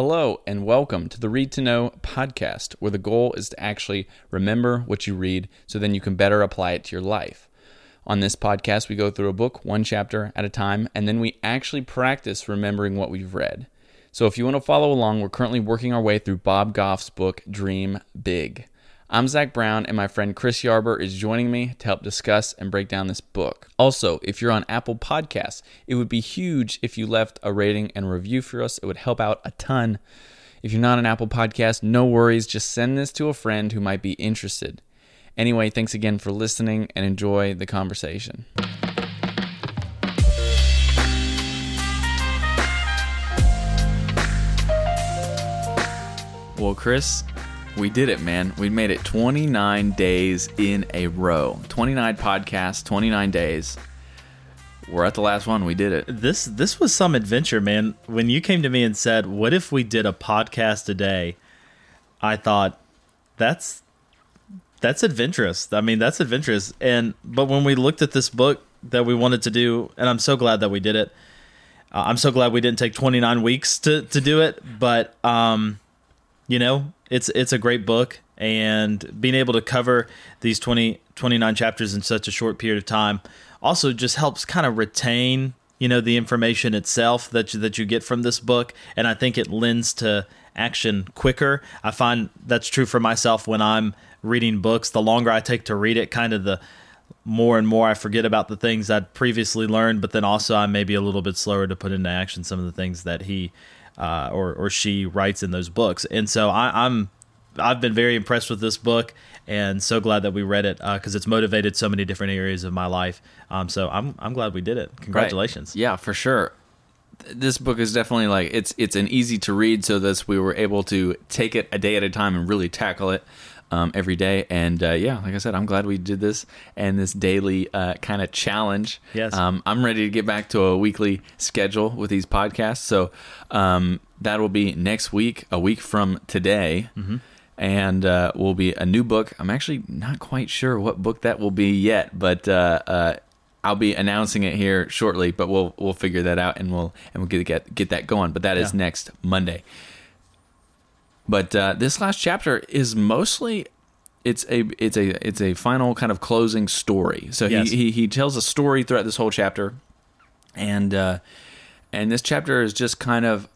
Hello, and welcome to the Read to Know podcast, where the goal is to actually remember what you read so then you can better apply it to your life. On this podcast, we go through a book one chapter at a time, and then we actually practice remembering what we've read. So if you want to follow along, we're currently working our way through Bob Goff's book, Dream Big. I'm Zach Brown, and my friend Chris Yarber is joining me to help discuss and break down this book. Also, if you're on Apple Podcasts, it would be huge if you left a rating and review for us. It would help out a ton. If you're not on Apple Podcast, no worries. Just send this to a friend who might be interested. Anyway, thanks again for listening and enjoy the conversation. Well, Chris, we did it, man. We made it 29 days in a row. 29 podcasts, 29 days. We're at the last one. We did it. This this was some adventure, man. When you came to me and said, "What if we did a podcast a day?" I thought that's that's adventurous. I mean, that's adventurous. And but when we looked at this book that we wanted to do, and I'm so glad that we did it. Uh, I'm so glad we didn't take 29 weeks to to do it, but um you know, it's it's a great book and being able to cover these 20 29 chapters in such a short period of time also just helps kind of retain you know the information itself that you, that you get from this book and i think it lends to action quicker. I find that's true for myself when i'm reading books. The longer i take to read it kind of the more and more i forget about the things i'd previously learned but then also i may be a little bit slower to put into action some of the things that he uh, or or she writes in those books. And so I, I'm I've been very impressed with this book and so glad that we read it because uh, it's motivated so many different areas of my life. Um, so I'm I'm glad we did it. Congratulations. Right. Yeah, for sure. This book is definitely like it's it's an easy to read, so that we were able to take it a day at a time and really tackle it um, every day. And uh, yeah, like I said, I'm glad we did this and this daily uh, kind of challenge. Yes. Um, I'm ready to get back to a weekly schedule with these podcasts. So um, that will be next week, a week from today. Mm-hmm. And uh, will be a new book. I'm actually not quite sure what book that will be yet, but uh, uh, I'll be announcing it here shortly. But we'll we'll figure that out and we'll and we'll get get, get that going. But that is Yeah. next Monday. But uh, this last chapter is mostly it's a it's a it's a final kind of closing story. So Yes. he, he he tells a story throughout this whole chapter, and uh, and this chapter is just kind of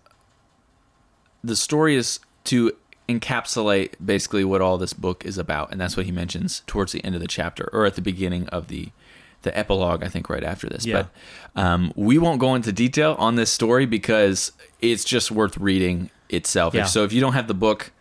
the story is to encapsulate basically what all this book is about, and that's what he mentions towards the end of the chapter or at the beginning of the the epilogue. I think right after this, Yeah. but um, we won't go into detail on this story because it's just worth reading itself. Yeah. If, so if you don't have the book,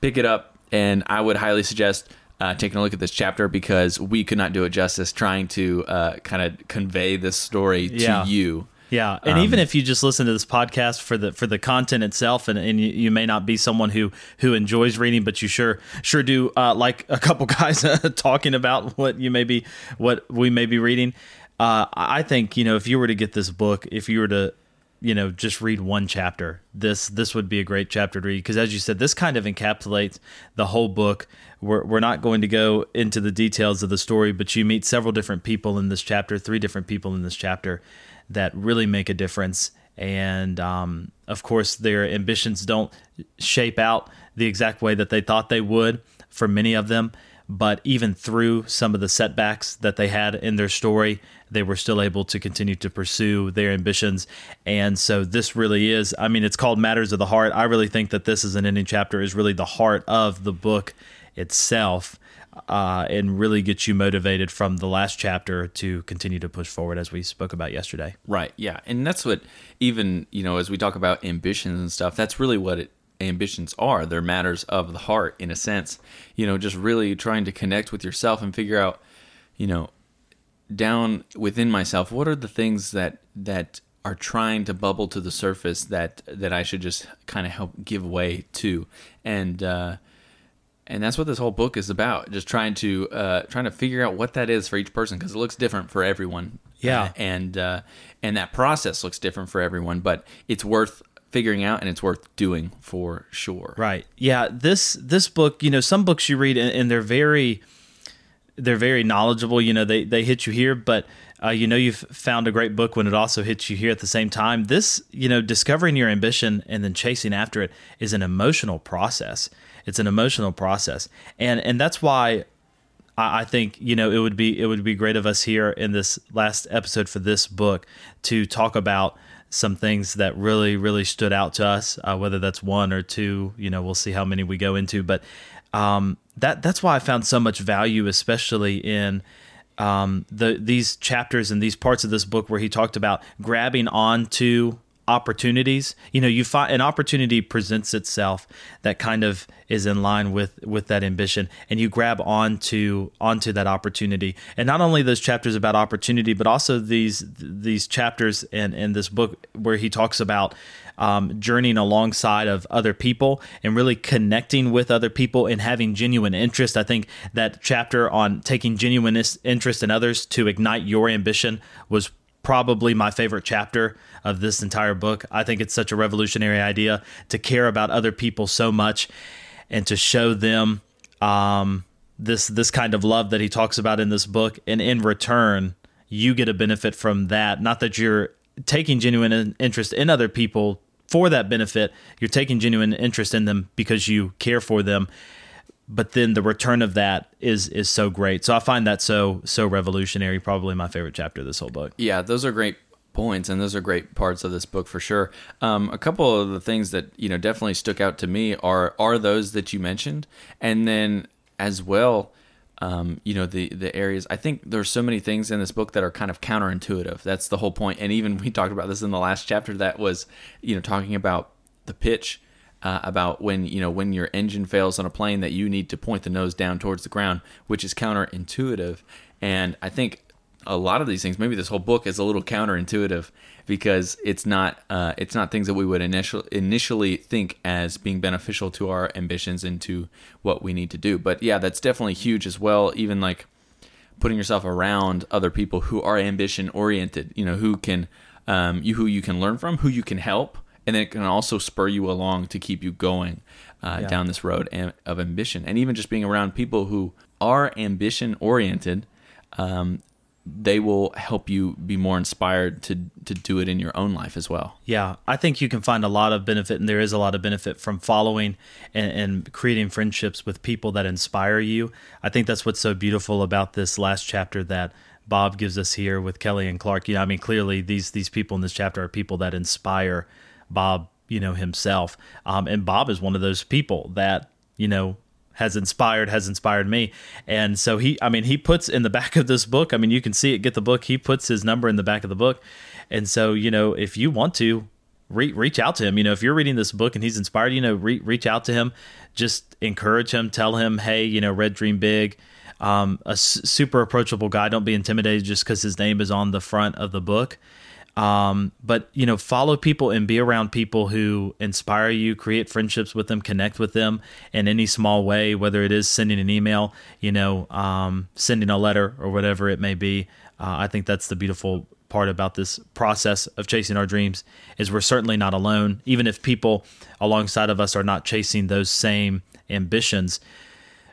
pick it up, and I would highly suggest. Uh, taking a look at this chapter because we could not do it justice trying to uh, kind of convey this story Yeah. to you. Yeah, and even if you just listen to this podcast for the for the content itself, and, and you, you may not be someone who who enjoys reading, but you sure sure do uh, like a couple guys talking about what you may be what we may be reading. Uh, I think you know if you were to get this book, if you were to you know just read one chapter, this this would be a great chapter to read because as you said, this kind of encapsulates the whole book. We're, we're not going to go into the details of the story, but you meet several different people in this chapter, three different people in this chapter that really make a difference. And um, of course, their ambitions don't shape out the exact way that they thought they would for many of them. But even through some of the setbacks that they had in their story, they were still able to continue to pursue their ambitions. And so this really is, I mean, it's called Matters of the Heart. I really think that this is an ending chapter, is really the heart of the book itself uh, and really gets you motivated from the last chapter to continue to push forward as we spoke about yesterday. Right. Yeah. And that's what even, you know, as we talk about ambitions and stuff, that's really what it, ambitions are. They're matters of the heart in a sense. You know, just really trying to connect with yourself and figure out, you know, down within myself, what are the things that that are trying to bubble to the surface that that I should just kind of help give way to. And uh and that's what this whole book is about just trying to uh, trying to figure out what that is for each person because it looks different for everyone Yeah. Uh, and uh, and that process looks different for everyone but it's worth figuring out and it's worth doing for sure Right. Yeah. This this book, you know, some books you read and, and they're very they're very knowledgeable. You know, they they hit you here, but uh, you know you've found a great book when it also hits you here at the same time. This, you know, discovering your ambition and then chasing after it is an emotional process. It's an emotional process, and and that's why I, I think you know it would be it would be great of us here in this last episode for this book to talk about some things that really really stood out to us. Uh, whether that's one or two, you know, we'll see how many we go into, but um, that that's why I found so much value, especially in um, the these chapters and these parts of this book where he talked about grabbing onto opportunities you know you find an opportunity presents itself that kind of is in line with with that ambition and you grab onto onto that opportunity and not only those chapters about opportunity but also these these chapters in in this book where he talks about um, journeying alongside of other people and really connecting with other people and having genuine interest. I think that chapter on taking genuine interest in others to ignite your ambition was probably my favorite chapter of this entire book. I think it's such a revolutionary idea to care about other people so much and to show them um, this this kind of love that he talks about in this book, and in return, you get a benefit from that. Not that you're taking genuine interest in other people for that benefit, you're taking genuine interest in them because you care for them but then the return of that is is so great. So I find that so so revolutionary. Probably my favorite chapter of this whole book. Yeah, those are great points, and those are great parts of this book for sure. Um, a couple of the things that you know definitely stuck out to me are are those that you mentioned, and then as well. Um, you know the the areas. I think there's so many things in this book that are kind of counterintuitive. That's the whole point. And even we talked about this in the last chapter. That was you know talking about the pitch uh, about when you know when your engine fails on a plane that you need to point the nose down towards the ground, which is counterintuitive. And I think a lot of these things, maybe this whole book is a little counterintuitive because it's not uh, it's not things that we would initial, initially think as being beneficial to our ambitions and to what we need to do. But yeah, that's definitely huge as well. Even like putting yourself around other people who are ambition oriented, you know, who can um, you who you can learn from, who you can help and it can also spur you along to keep you going uh, yeah. down this road of ambition and even just being around people who are ambition oriented um, they will help you be more inspired to to do it in your own life as well. Yeah, I think you can find a lot of benefit, and there is a lot of benefit from following and, and, creating friendships with people that inspire you. I think that's what's so beautiful about this last chapter that Bob gives us here with Kelly and Clark. You know, I mean, clearly these these people in this chapter are people that inspire Bob, you know, himself. Um, and Bob is one of those people that, you know, has inspired has inspired me. And so he i mean he puts in the back of this book i mean you can see it get the book he puts his number in the back of the book. And so you know if you want to re- reach out to him you know if you're reading this book and he's inspired you know re- reach out to him just encourage him tell him hey you know read dream big um, a s- super approachable guy don't be intimidated just because his name is on the front of the book um, but you know, follow people and be around people who inspire you, create friendships with them, connect with them in any small way, whether it is sending an email, you know, um, sending a letter or whatever it may be. Uh, I think that's the beautiful part about this process of chasing our dreams is we're certainly not alone. Even if people alongside of us are not chasing those same ambitions,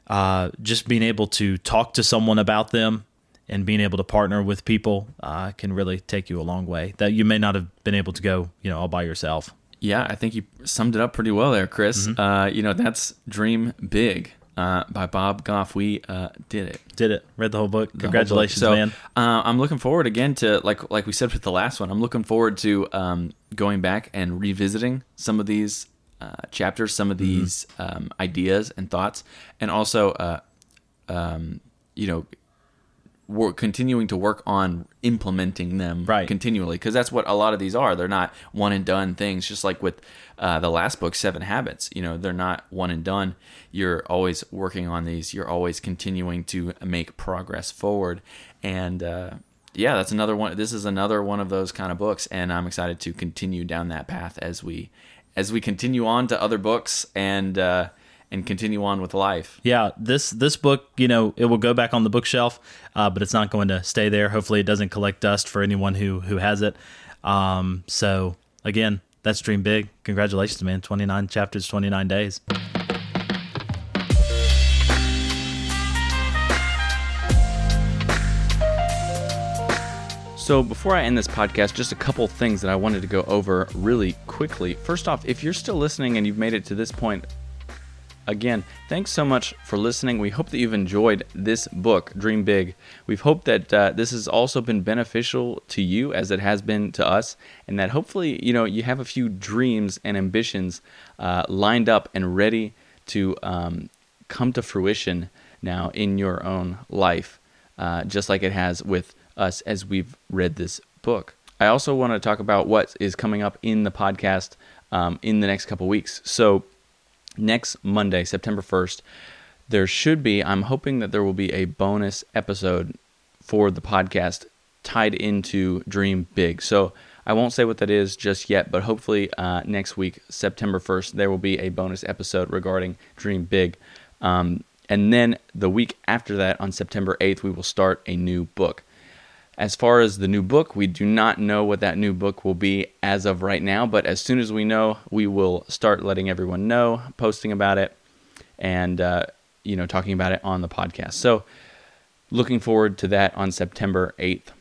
uh, just being able to talk to someone about them, and being able to partner with people uh, can really take you a long way that you may not have been able to go, you know, all by yourself. Yeah, I think you summed it up pretty well there, Chris. Mm-hmm. Uh, you know, that's Dream Big uh, by Bob Goff. We uh, did it. Did it. Read the whole book. Congratulations, whole book. So, man. Uh, I'm looking forward again to like like we said with the last one. I'm looking forward to um, going back and revisiting some of these uh, chapters, some of mm-hmm. these mm-hmm. um, ideas and thoughts, and also, uh, um, you know we're continuing to work on implementing them right. continually because that's what a lot of these are. They're not one and done things just like with uh, the last book seven habits. You know they're not one and done. You're always working on these. You're always continuing to make progress forward. And uh, yeah that's another one this is another one of those kind of books and i'm excited to continue down that path as we as we continue on to other books. And uh, and continue on with life. Yeah, this this book, you know, it will go back on the bookshelf, uh, but it's not going to stay there. Hopefully, it doesn't collect dust for anyone who who has it. Um, so again, that's dream big. Congratulations, man! Twenty nine chapters, twenty nine days. So, before I end this podcast, just a couple things that I wanted to go over really quickly. First off, if you're still listening and you've made it to this point, again, thanks so much for listening. We hope that you've enjoyed this book, Dream Big. We've hoped that uh, this has also been beneficial to you as it has been to us, and that hopefully, you know, you have a few dreams and ambitions uh, lined up and ready to um, come to fruition now in your own life, uh, just like it has with us as we've read this book. I also want to talk about what is coming up in the podcast um, in the next couple weeks. So, next Monday, September 1st, there should be, I'm hoping that there will be a bonus episode for the podcast tied into Dream Big. So, I won't say what that is just yet, but hopefully uh, next week, September 1st, there will be a bonus episode regarding Dream Big. Um, and then the week after that, on September 8th, we will start a new book. As far as the new book, we do not know what that new book will be as of right now, but as soon as we know, we will start letting everyone know, posting about it, and uh, you know talking about it on the podcast. So, looking forward to that on September eighth.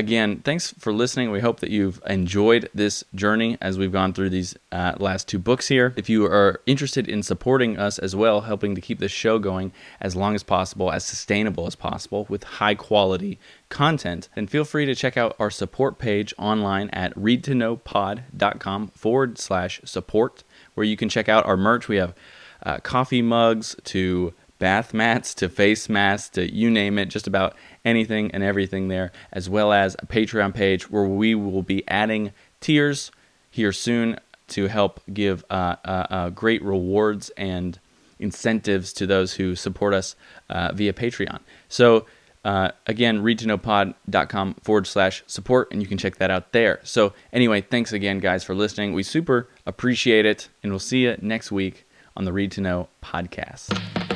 Again, thanks for listening. We hope that you've enjoyed this journey as we've gone through these uh, last two books here. If you are interested in supporting us as well, helping to keep this show going as long as possible, as sustainable as possible, with high quality content, then feel free to check out our support page online at readtoknowpod.com forward slash support, where you can check out our merch. We have uh, coffee mugs to bath mats to face masks to you name it, just about anything and everything there, as well as a Patreon page where we will be adding tiers here soon to help give uh, uh, uh, great rewards and incentives to those who support us uh, via Patreon. So, uh, again, readtoknowpod.com forward slash support, and you can check that out there. So, anyway, thanks again, guys, for listening. We super appreciate it, and we'll see you next week on the Read to Know podcast.